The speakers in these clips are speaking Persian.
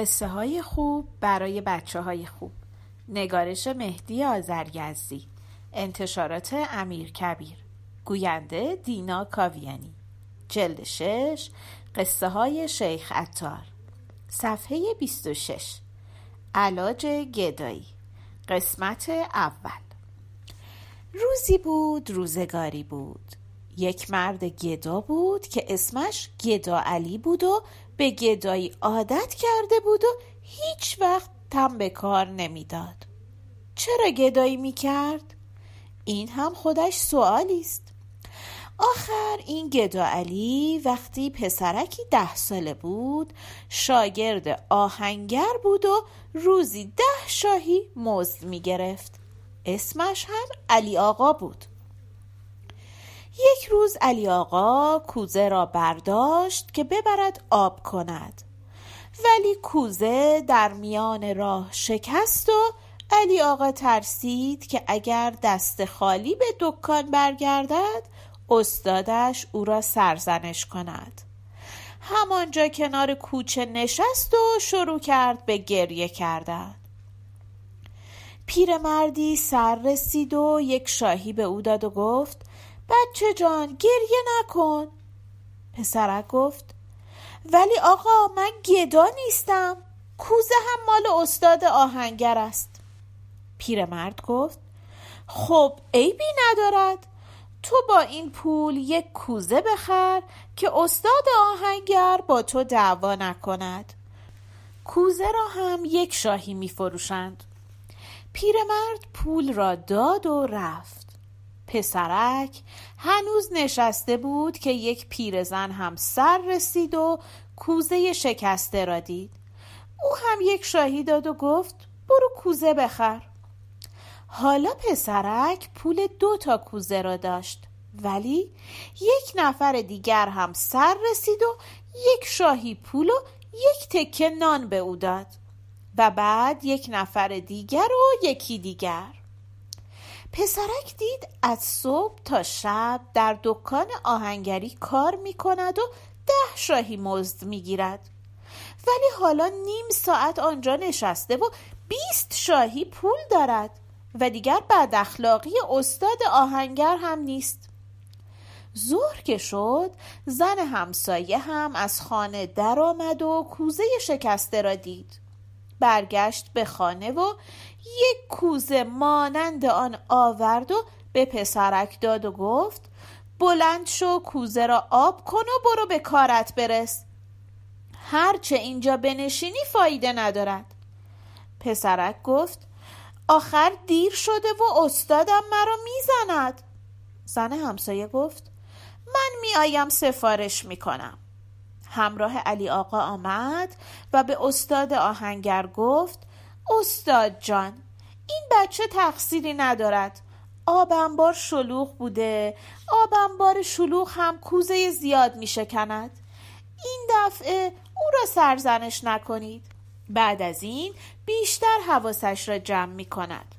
قصه های خوب برای بچه های خوب. نگارش مهدی آزرگزی انتشارات امیر کبیر. گوینده دینا کاویانی. جلد شش قصه های شیخ اتار صفحه 26 علاج گدایی. قسمت اول. روزی بود روزگاری بود. یک مرد گدا بود که اسمش گدا علی بود و به گدایی عادت کرده بود و هیچ وقت تم به کار نمی‌داد. چرا گدایی می‌کرد؟ این هم خودش سوالی است آخر این گدا علی وقتی پسرکی ده ساله بود شاگرد آهنگر بود و روزی ده شاهی مزد می‌گرفت. اسمش هم علی آقا بود. یک روز علی آقا کوزه را برداشت که ببرد آب کند. ولی کوزه در میان راه شکست و علی آقا ترسید که اگر دست خالی به دکان برگردد استادش او را سرزنش کند. همانجا کنار کوچه نشست و شروع کرد به گریه کردن. پیرمردی سر رسید و یک شاهی به او داد و گفت بچه جان گریه نکن. پسرک گفت ولی آقا من گدا نیستم. کوزه هم مال استاد آهنگر است. پیرمرد گفت خب عیبی ندارد. تو با این پول یک کوزه بخر که استاد آهنگر با تو دعوا نکند. کوزه را هم یک شاهی می فروشند پیرمرد پول را داد و رفت. پسرک هنوز نشسته بود که یک پیرزن هم سر رسید و کوزه شکسته را دید. او هم یک شاهی داد و گفت برو کوزه بخر. حالا پسرک پول دو تا کوزه را داشت ولی یک نفر دیگر هم سر رسید و یک شاهی پول و یک تکه نان به او داد و بعد یک نفر دیگر و یکی دیگر. پسرک دید از صبح تا شب در دکان آهنگری کار می کند و ده شاهی مزد می گیرد ولی حالا نیم ساعت آنجا نشسته و بیست شاهی پول دارد و دیگر بد اخلاقی استاد آهنگر هم نیست. ظهر که شد زن همسایه هم از خانه درآمد و کوزه شکسته را دید. برگشت به خانه و یک کوزه مانند آن آورد و به پسرک داد و گفت بلند شو کوزه را آب کن و برو به کارت برس. هرچه اینجا بنشینی فایده ندارد. پسرک گفت آخر دیر شده و استادم مرا می‌زند. زن همسایه گفت من میآیم سفارش می‌کنم. همراه علی آقا آمد و به استاد آهنگر گفت استاد جان این بچه تقصیری ندارد. آب انبار شلوغ بوده آب انبار شلوغ هم کوزه زیاد می شکند. این دفعه او را سرزنش نکنید. بعد از این بیشتر حواسش را جمع می کند.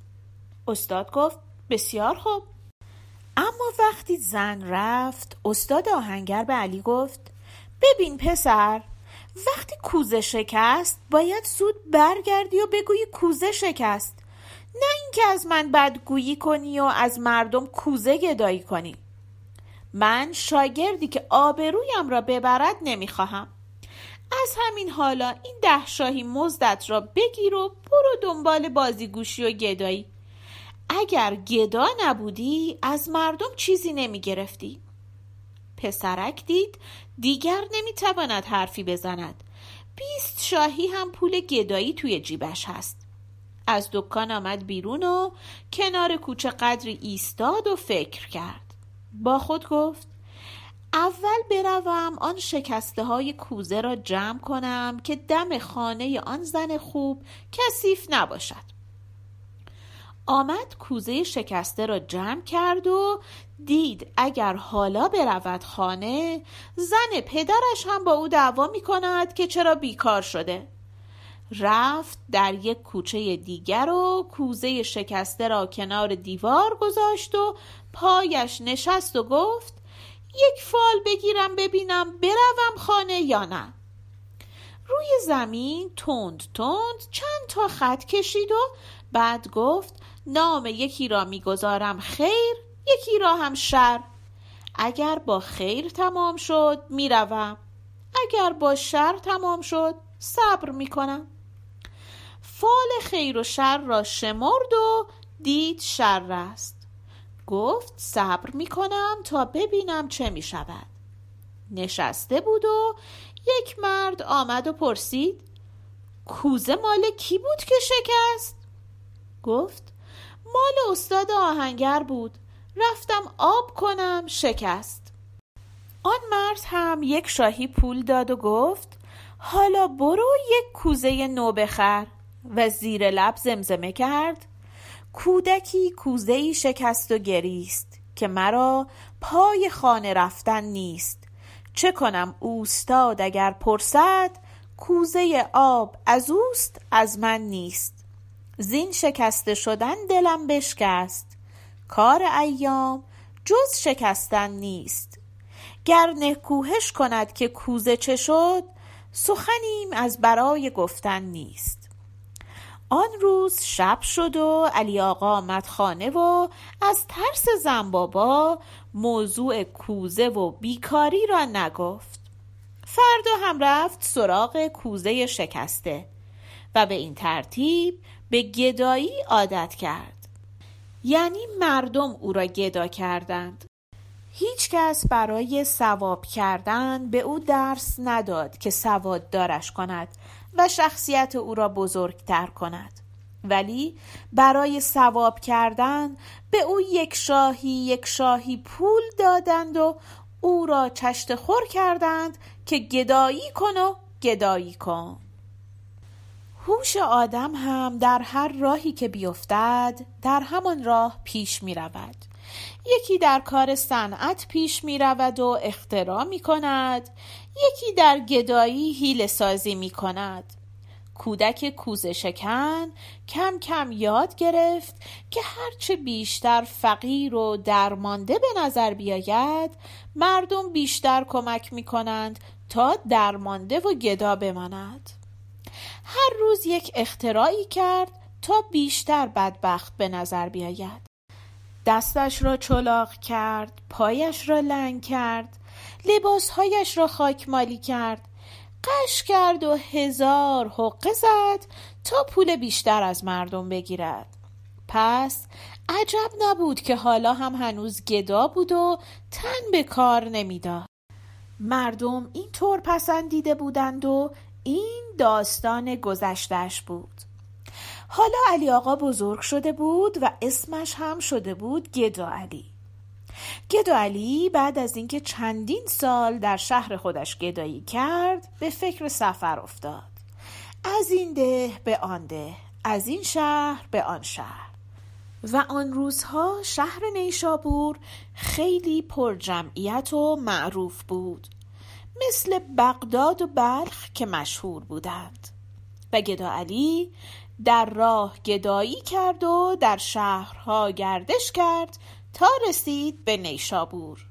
استاد گفت بسیار خوب. اما وقتی زن رفت استاد آهنگر به علی گفت ببین پسر وقتی کوزه شکست باید زود برگردی و بگویی کوزه شکست. نه اینکه از من بدگویی کنی و از مردم کوزه گدایی کنی. من شاگردی که آبرویم را ببرد نمی‌خواهم. از همین حالا این ده شاهی مزدت را بگیر و برو دنبال بازیگوشی و گدایی. اگر گدا نبودی از مردم چیزی نمی‌گرفتی. پسرک دید دیگر نمی‌تواند حرفی بزند. بیست شاهی هم پول گدایی توی جیبش هست. از دکان آمد بیرون و کنار کوچه قدری ایستاد و فکر کرد. با خود گفت اول بروم آن شکسته های کوزه را جمع کنم که دم خانه آن زن خوب کثیف نباشد. آمد کوزه شکسته را جمع کرد و دید اگر حالا برود خانه زن پدرش هم با او دعوا می کند که چرا بیکار شده. رفت در یک کوچه دیگر و کوزه شکسته را کنار دیوار گذاشت و پایش نشست و گفت یک فال بگیرم ببینم بروم خانه یا نه. روی زمین تند تند چند تا خط کشید و بعد گفت نام یکی را می‌گذارم خیر یکی را هم شر. اگر با خیر تمام شد می‌روم. اگر با شر تمام شد صبر می‌کنم. فال خیر و شر را شمرد و دید شر است. گفت صبر می‌کنم تا ببینم چه می‌شود. نشسته بود و یک مرد آمد و پرسید کوزه مال کی بود که شکست؟ گفت مال استاد آهنگر بود. رفتم آب کنم شکست. آن مرد هم یک شاهی پول داد و گفت حالا برو یک کوزه نو بخر و زیر لب زمزمه کرد. کودکی کوزه شکست و گریست که مرا پای خانه رفتن نیست. چه کنم اوستاد اگر پرسد کوزه آب از اوست از من نیست. زین شکسته شدن دلم بشکست. کار ایام جز شکستن نیست. گر نکوهش کند که کوزه چه شد سخنیم از برای گفتن نیست. آن روز شب شد و علی آقا آمد خانه و از ترس زن بابا موضوع کوزه و بیکاری را نگفت. فردا هم رفت سراغ کوزه شکسته و به این ترتیب به گدایی عادت کرد. یعنی مردم او را گدا کردند. هیچ کس برای ثواب کردن به او درس نداد که سواد دارش کند و شخصیت او را بزرگتر کند. ولی برای ثواب کردن به او یک شاهی یک شاهی پول دادند و او را چشت خور کردند که گدایی کن و گدایی کن. هوش آدم هم در هر راهی که بیفتد در همان راه پیش می رود یکی در کار صنعت پیش می رود و اختراع می کند یکی در گدایی حیل سازی می کند کودک کوزه شکن کم کم یاد گرفت که هرچه بیشتر فقیر و درمانده به نظر بیاید مردم بیشتر کمک می کنند تا درمانده و گدا بماند. هر روز یک اختراعی کرد تا بیشتر بدبخت به نظر بیاید. دستش را چلاق کرد پایش را لنگ کرد لباسهایش را خاکمالی کرد. قش کرد و هزار حقه زد تا پول بیشتر از مردم بگیرد. پس عجب نبود که حالا هم هنوز گدا بود و تن به کار نمی‌داد. مردم این طور پسندیده بودند و این داستان گذشتش بود. حالا علی آقا بزرگ شده بود و اسمش هم شده بود گدا علی. گدا علی بعد از اینکه چندین سال در شهر خودش گدایی کرد به فکر سفر افتاد. از این ده به آن ده از این شهر به آن شهر. و آن روزها شهر نیشابور خیلی پر جمعیت و معروف بود. مثل بغداد و بلخ که مشهور بودند. و گدا علی در راه گدایی کرد و در شهرها گردش کرد تا رسید به نیشابور.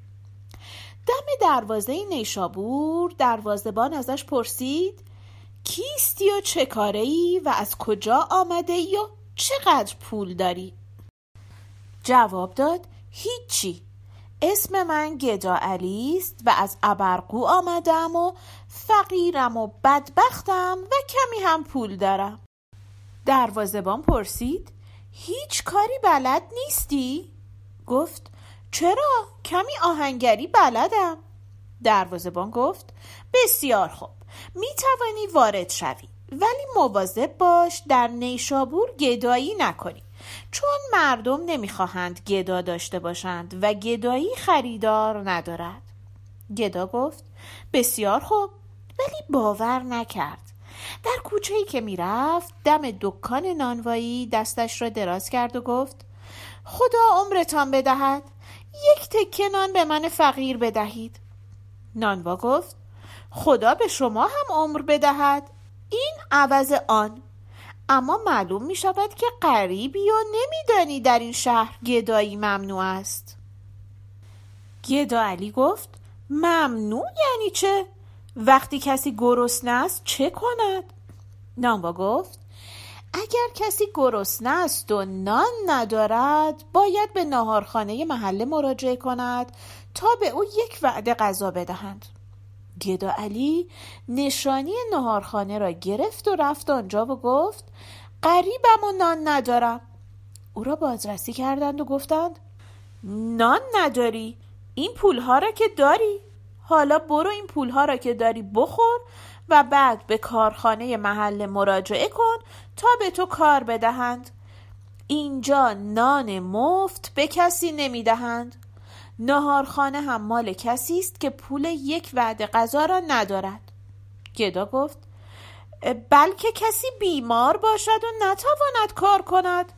دم دروازه نیشابور دروازبان ازش پرسید کیستی و چه کاره ای و از کجا آمده ای و چقدر پول داری؟ جواب داد هیچی. اسم من گدا علی است و از ابرقو آمدم و فقیرم و بدبختم و کمی هم پول دارم. دروازبان پرسید هیچ کاری بلد نیستی؟ گفت چرا؟ کمی آهنگری بلدم. دروازبان گفت بسیار خوب می توانی وارد شوی ولی مواظب باش در نیشابور گدایی نکنی. چون مردم نمی‌خواهند گدا داشته باشند و گدایی خریدار ندارد. گدا گفت بسیار خوب ولی باور نکرد. در کوچه ای که می‌رفت دم دکان نانوایی دستش را دراز کرد و گفت خدا عمرتان بدهد یک تکه نان به من فقیر بدهید. نانوا گفت خدا به شما هم عمر بدهد این عوض آن اما معلوم می شود که غریبی و نمیدانی در این شهر گدایی ممنوع است. گدا علی گفت ممنوع یعنی چه؟ وقتی کسی گرسنه است چه کند؟ نانوا گفت اگر کسی گرسنه است و نان ندارد باید به ناهارخانه محله مراجعه کند تا به او یک وعده غذا بدهند. گدا علی نشانی ناهارخانه را گرفت و رفت آنجا و گفت قریبم و نان ندارم. او را بازرسی کردند و گفتند نان نداری این پولها را که داری. حالا برو این پولها را که داری بخور و بعد به کارخانه محل مراجعه کن تا به تو کار بدهند. اینجا نان مفت به کسی نمی‌دهند. نهارخانه هم مال کسی است که پول یک وعده غذا را ندارد. گدا گفت بلکه کسی بیمار باشد و نتواند کار کند.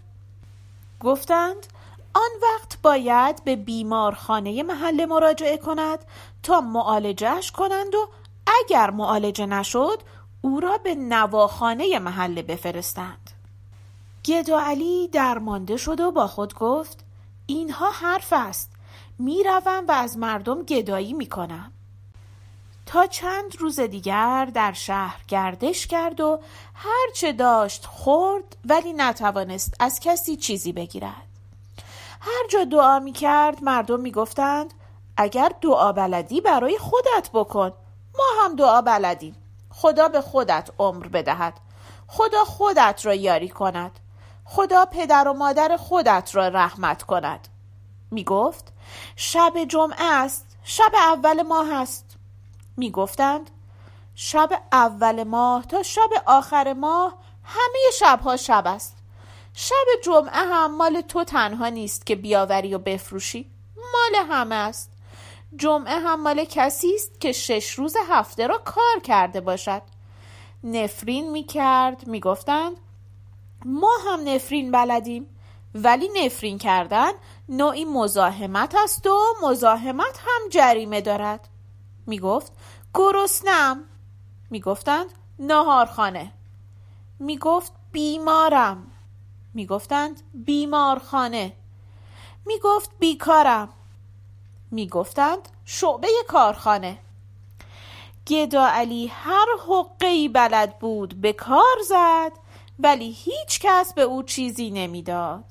گفتند آن وقت باید به بیمارخانه محله مراجعه کند تا معالجهش کنند و اگر معالجه نشد او را به نواخانه محله بفرستند. گدا علی درمانده شد و با خود گفت اینها حرف است. می‌روم و از مردم گدایی می‌کنم. تا چند روز دیگر در شهر گردش کرد و هرچه داشت خورد ولی نتوانست از کسی چیزی بگیرد. هر جا دعا می کرد مردم می گفتند اگر دعا بلدی برای خودت بکن. ما هم دعا بلدیم. خدا به خودت عمر بدهد. خدا خودت را یاری کند. خدا پدر و مادر خودت را رحمت کند. می گفت شب جمعه است. شب اول ماه است. می گفتند شب اول ماه تا شب آخر ماه همه شبها شب است. شب جمعه هم مال تو تنها نیست که بیاوری و بفروشی. مال همه است. جمعه هم مال کسی است که شش روز هفته را کار کرده باشد. نفرین می کرد می گفتند ما هم نفرین بلدیم. ولی نفرین کردن نوعی مزاحمت است و مزاحمت هم جریمه دارد. می گفت گرسنم. می گفتند نهارخانه می گفت بیمارم. می گفتند بیمارخانه. می گفت بیکارم. می گفتند شعبه کارخانه. گدا علی هر حقه بلد بود به کار زد ولی هیچ کس به او چیزی نمی‌داد.